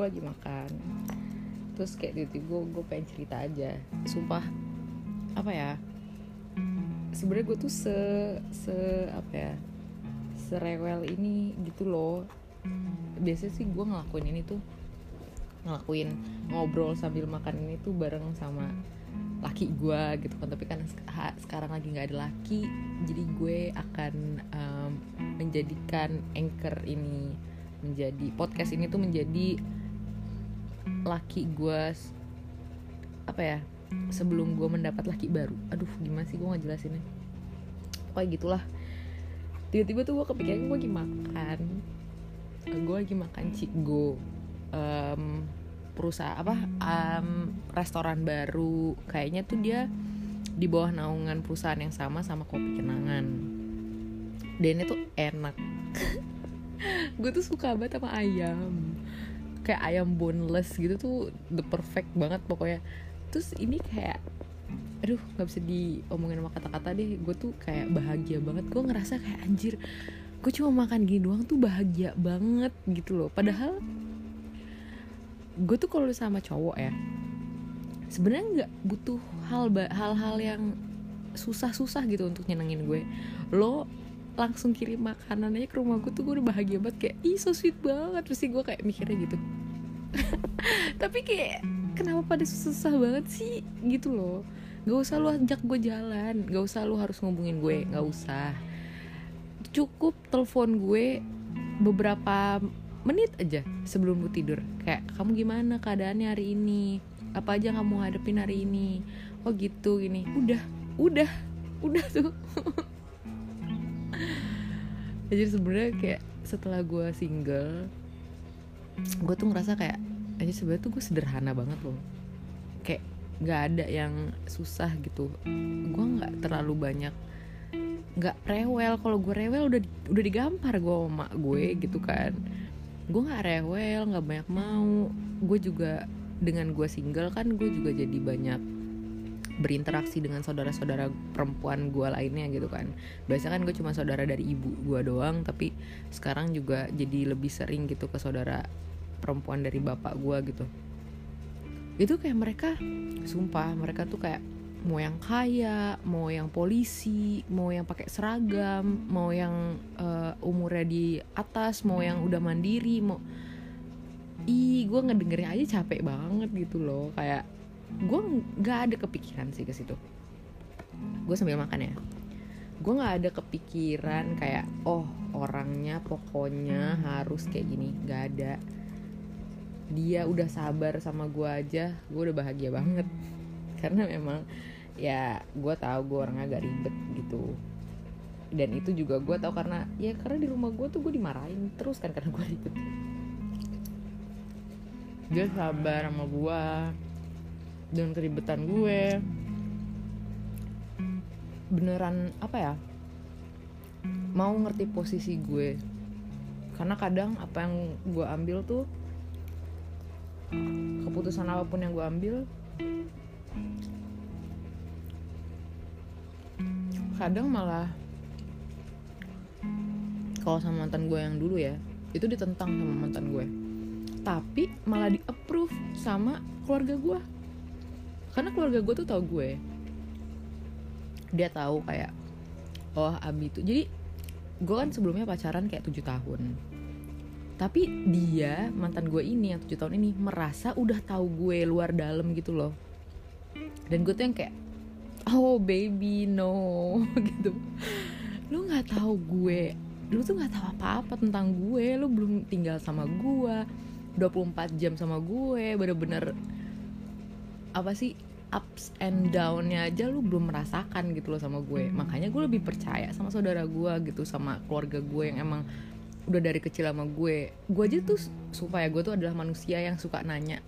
gue lagi makan. Terus kayak tiba-tiba gue gue pengen cerita aja. Sumpah apa ya? Sebenarnya gue tuh se se apa ya? Serewel ini gitu loh. Biasanya sih gue ngelakuin ini tuh ngelakuin ngobrol sambil makan ini tuh bareng sama laki gue gitu kan. Tapi kan sekarang lagi nggak ada laki jadi gue akan um, menjadikan anchor ini menjadi podcast ini tuh menjadi laki gue apa ya sebelum gue mendapat laki baru. Aduh gimana sih gue nggak jelasinnya? Kayak gitulah. Tiba-tiba tuh gue kepikiran gue lagi makan. Gue lagi makan cikgo um, perusahaan apa um, restoran baru. Kayaknya tuh dia di bawah naungan perusahaan yang sama sama kopi kenangan. Dan itu enak. Gue tuh suka banget sama ayam kayak ayam boneless gitu tuh the perfect banget pokoknya. Terus ini kayak aduh nggak bisa diomongin sama kata-kata deh. Gue tuh kayak bahagia banget. Gue ngerasa kayak anjir gue cuma makan gini doang tuh bahagia banget gitu loh. Padahal gue tuh kalau sama cowok ya sebenarnya nggak butuh hal hal-hal yang susah-susah gitu untuk nyenengin gue. Lo langsung kirim makanan aja ke rumah gue tuh gue udah bahagia banget. Kayak ih so sweet banget. Pasti gue kayak mikirnya gitu tapi kayak kenapa pada susah banget sih? Gitu loh. Gak usah lu ajak gue jalan. Gak usah lu harus ngubungin gue. Gak usah. Cukup telepon gue beberapa menit aja sebelum gue tidur. Kayak kamu gimana keadaannya hari ini? Apa aja kamu hadapin hari ini? Oh gitu gini. Udah udah udah tuh. Jadi sebenarnya kayak setelah gue single gue tuh ngerasa kayak aja sebenarnya tuh gue sederhana banget loh. Kayak nggak ada yang susah gitu. Gue nggak terlalu banyak nggak rewel. Kalau gue rewel udah udah digampar gue sama mak gue gitu kan. Gue nggak rewel nggak banyak mau. Gue juga dengan gue single kan gue juga jadi banyak berinteraksi dengan saudara-saudara perempuan gue lainnya gitu kan. Biasa kan gue cuma saudara dari ibu gue doang tapi sekarang juga jadi lebih sering gitu ke saudara perempuan dari bapak gue gitu. Itu kayak mereka sumpah mereka tuh kayak mau yang kaya mau yang polisi mau yang pakai seragam mau yang uh, umurnya di atas mau yang udah mandiri mau ih gue ngedengerin aja capek banget gitu loh. Kayak gue nggak ada kepikiran sih ke situ. Gue sambil makan ya. Gue nggak ada kepikiran kayak oh orangnya pokoknya harus kayak gini. Nggak ada. Dia udah sabar sama gue aja gue udah bahagia banget. Karena memang ya gue tahu gue orangnya agak ribet gitu. Dan itu juga gue tahu karena ya karena di rumah gue tuh gue dimarahin terus kan karena gue ribet. Dia sabar sama gue dengan keribetan gue. Beneran apa ya mau ngerti posisi gue. Karena kadang apa yang gue ambil tuh keputusan apa pun yang gue ambil kadang malah kalau sama mantan gue yang dulu ya itu ditentang sama mantan gue. Tapi malah di approve sama keluarga gue karena keluarga gue tuh tau gue. Dia tahu kayak oh Abi tuh jadi gue kan sebelumnya pacaran kayak tujuh tahun. Tapi dia mantan gue ini yang tujuh tahun ini merasa udah tahu gue luar dalam gitu loh. Dan gue tuh yang kayak oh baby no gitu. Lu nggak tahu gue lu tuh nggak tahu apa-apa tentang gue. Lu belum tinggal sama gue 24 jam sama gue bener-bener apa sih ups and downnya aja lu belum merasakan gitu loh sama gue. Makanya gue lebih percaya sama saudara gue gitu sama keluarga gue yang emang udah dari kecil sama gue. Gue aja tuh supaya gue tuh adalah manusia yang suka nanya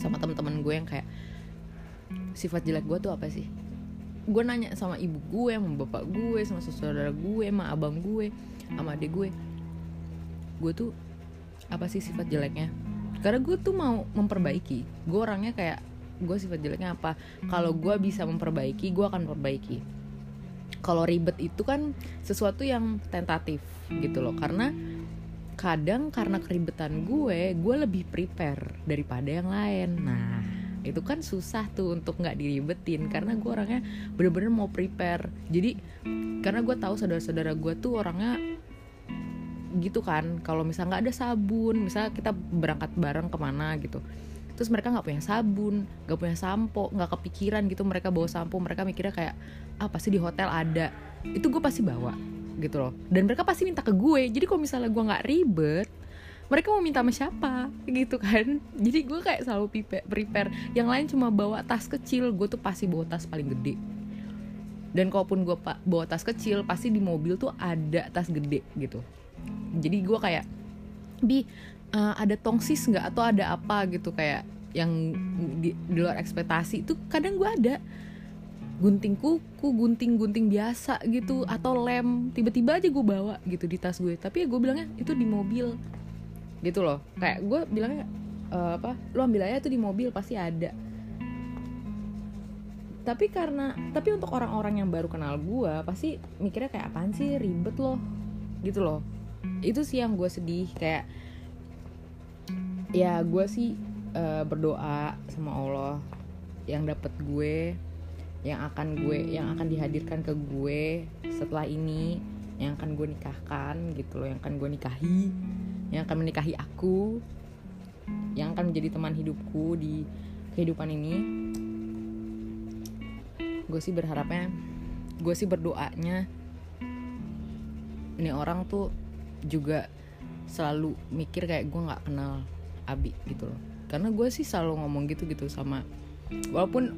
sama teman-teman gue yang kayak sifat jelek gue tuh apa sih? Gue nanya sama ibu gue sama bapak gue sama saudara gue sama abang gue sama adik gue. Gue tuh apa sih sifat jeleknya? Karena gue tuh mau memperbaiki. Gue orangnya kayak gue sifat jeleknya apa? Kalau gue bisa memperbaiki gue akan memperbaiki. Kalau ribet itu kan sesuatu yang tentatif gitu loh. Karena kadang karena keribetan gue gue lebih prepare daripada yang lain. Nah itu kan susah tuh untuk nggak diribetin. Karena gue orangnya bener-bener mau prepare. Jadi karena gue tahu saudara-saudara gue tuh orangnya gitu kan. Kalau misal nggak ada sabun misal kita berangkat bareng ke mana gitu terus mereka nggak punya sabun nggak punya sampo nggak kepikiran gitu mereka bawa sampo. Mereka mikirnya kayak ah pasti di hotel ada. Itu gue pasti bawa gitu loh. Dan mereka pasti minta ke gue. Jadi kalau misalnya gue nggak ribet mereka mau minta sama siapa? Gitu kan. Jadi gue kayak selalu prepare. Yang lain cuma bawa tas kecil. Gue tuh pasti bawa tas paling gede. Dan kalaupun gue bawa tas kecil pasti di mobil tuh ada tas gede gitu. Jadi gue kayak bi uh, ada tongsis nggak atau ada apa gitu kayak yang di, di luar ekspektasi itu kadang gue ada. Gunting kuku gunting-gunting biasa gitu atau lem. Tiba-tiba aja gue bawa gitu di tas gue. Tapi ya gue bilangnya itu di mobil. Gitu loh. Kayak gue bilangnya e, apa lo ambil aja tuh di mobil pasti ada. Tapi karena tapi untuk orang-orang yang baru kenal gue pasti mikirnya kayak apaan sih? Ribet loh. Gitu loh. Itu sih yang gue sedih kayak ya gue sih uh, berdoa sama Allah. Yang dapat gue yang akan gue yang akan dihadirkan ke gue setelah ini yang akan gue nikahkan gitu loh yang akan gue nikahi yang akan menikahi aku yang akan menjadi teman hidupku di kehidupan ini. Gue sih berharapnya gue sih berdoanya ini orang tuh juga selalu mikir kayak gue nggak kenal Abi gitu loh. Karena gue sih selalu ngomong gitu gitu sama walaupun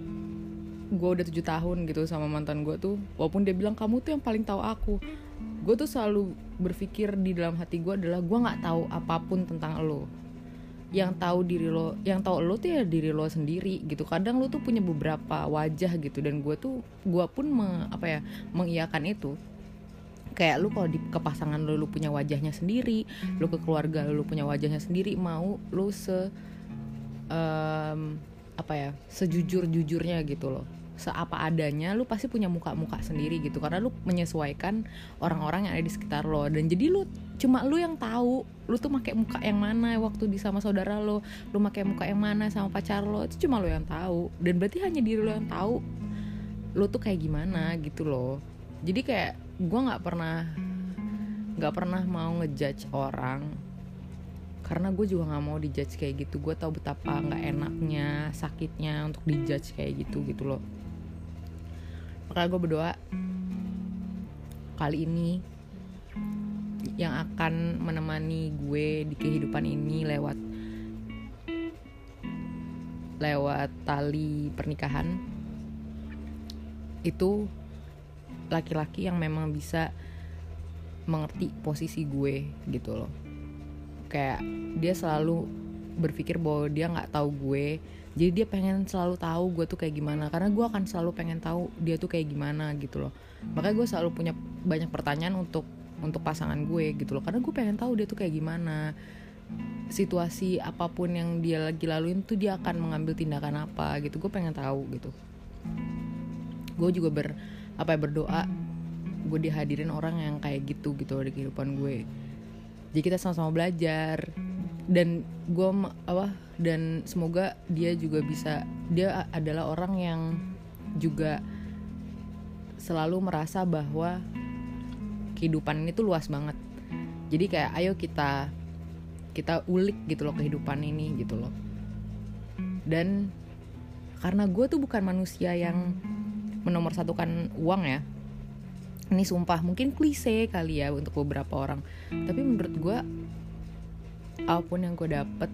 gue udah tujuh tahun gitu sama mantan gue tuh walaupun dia bilang kamu tuh yang paling tahu aku. Gue tuh selalu berpikir di dalam hati gue adalah gue nggak tahu apa pun tentang lo. Yang tahu diri lo yang tahu lo tuh ya diri lo sendiri gitu. Kadang lo tuh punya beberapa wajah gitu dan gue tuh gue pun me, apa ya mengiyakan itu kayak lu kalau di kepasangan lu lu punya wajahnya sendiri lu ke keluarga lu, lu punya wajahnya sendiri mau lu se um, apa ya sejujur jujurnya gitu loh. Seapa adanya lu pasti punya muka-muka sendiri gitu karena lu menyesuaikan orang-orang yang ada di sekitar lo. Dan jadi lu cuma lu yang tahu lu tuh pakai muka yang mana waktu di sama saudara lo lu pakai muka yang mana sama pacar lo itu cuma lu yang tahu. Dan berarti hanya diri lo yang tahu lu tuh kayak gimana gitu loh. Jadi kayak gue nggak pernah nggak pernah mau ngejudge orang karena gue juga nggak mau dijudge kayak gitu. Gue tau betapa nggak enaknya sakitnya untuk dijudge kayak gitu gitu loh. Makanya gue berdoa kali ini yang akan menemani gue di kehidupan ini lewat lewat tali pernikahan itu laki-laki yang memang bisa mengerti posisi gue gitu loh. Kayak dia selalu berpikir bahwa dia nggak tahu gue. Jadi dia pengen selalu tahu gue tuh kayak gimana. Karena gue akan selalu pengen tahu dia tuh kayak gimana gitu loh. Makanya gue selalu punya banyak pertanyaan untuk untuk pasangan gue gitu loh. Karena gue pengen tahu dia tuh kayak gimana. Situasi apa pun yang dia lagi laluin tuh dia akan mengambil tindakan apa gitu. Gue pengen tahu gitu. Gue juga ber apa ya berdoa. Gue dihadirin orang yang kayak gitu gitu di kehidupan gue. Jadi kita sama-sama belajar. Dan gue apa dan semoga dia juga bisa dia adalah orang yang juga selalu merasa bahwa kehidupan ini tuh luas banget. Jadi kayak ayo kita kita ulik gitu loh kehidupan ini gitu loh. Dan karena gue tuh bukan manusia yang menomorsatukan uang ya. Ini sumpah mungkin klise kali ya untuk beberapa orang. Tapi menurut gue apa pun yang gue dapet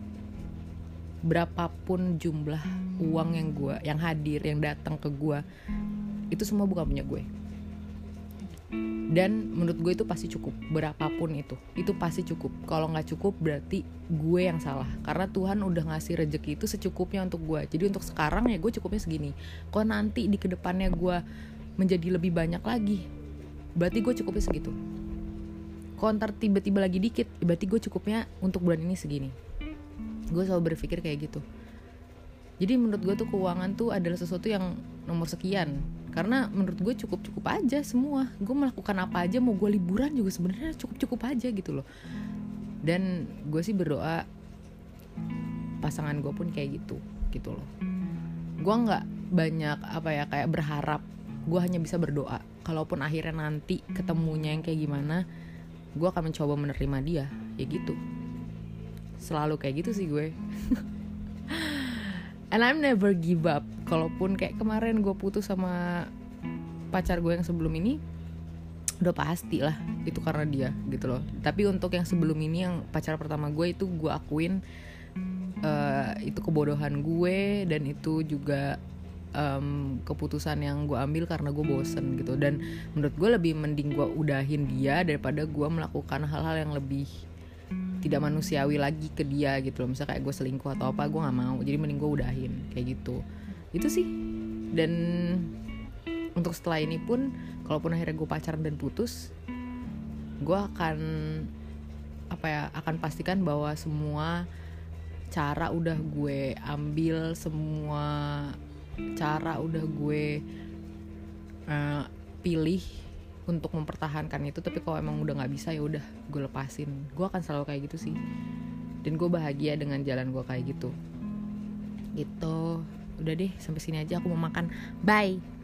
berapapun jumlah uang yang gue yang hadir yang datang ke gue itu semua bukan punya gue dan menurut gue itu pasti cukup berapapun itu. Itu pasti cukup. Kalau nggak cukup berarti gue yang salah. Karena Tuhan udah ngasih rezeki itu secukupnya untuk gue. Jadi untuk sekarang ya gue cukupnya segini. Kalau nanti di ke depannya gue menjadi lebih banyak lagi? Berarti gue cukupnya segitu. Ntar tiba-tiba lagi dikit berarti gue cukupnya untuk bulan ini segini. Gue selalu berpikir kayak gitu. Jadi menurut gue tuh keuangan tuh adalah sesuatu yang nomor sekian karena menurut gue cukup cukup aja semua. Gue melakukan apa aja mau gue liburan juga sebenarnya cukup cukup aja gitu loh. Dan gue sih berdoa pasangan gue pun kayak gitu gitu loh. Gue nggak banyak apa ya kayak berharap gue hanya bisa berdoa. Kalaupun akhirnya nanti ketemunya yang kayak gimana gue akan mencoba menerima dia. Ya gitu. Selalu kayak gitu sih gue and I'm never give up. Kalaupun kayak kemarin gue putus sama pacar gue yang sebelum ini udah pasti lah itu karena dia gitu loh. Tapi untuk yang sebelum ini yang pacar pertama gue itu gue akuin uh, itu kebodohan gue dan itu juga um, keputusan yang gue ambil karena gue bosen gitu. Dan menurut gue lebih mending gue udahin dia daripada gue melakukan hal-hal yang lebih tidak manusiawi lagi ke dia gitu loh. Misalnya kayak gue selingkuh atau apa gue nggak mau. Jadi mending gue udahin kayak gitu. Itu sih. Dan untuk setelah ini pun kalaupun akhirnya gue pacaran dan putus gue akan apa ya akan pastikan bahwa semua cara udah gue ambil semua cara udah gue uh, pilih untuk mempertahankan itu tapi kalau emang udah nggak bisa ya udah gue lepasin. Gue akan selalu kayak gitu sih. Dan gue bahagia dengan jalan gue kayak gitu. Gitu. Udah deh sampai sini aja. Aku mau makan. Bye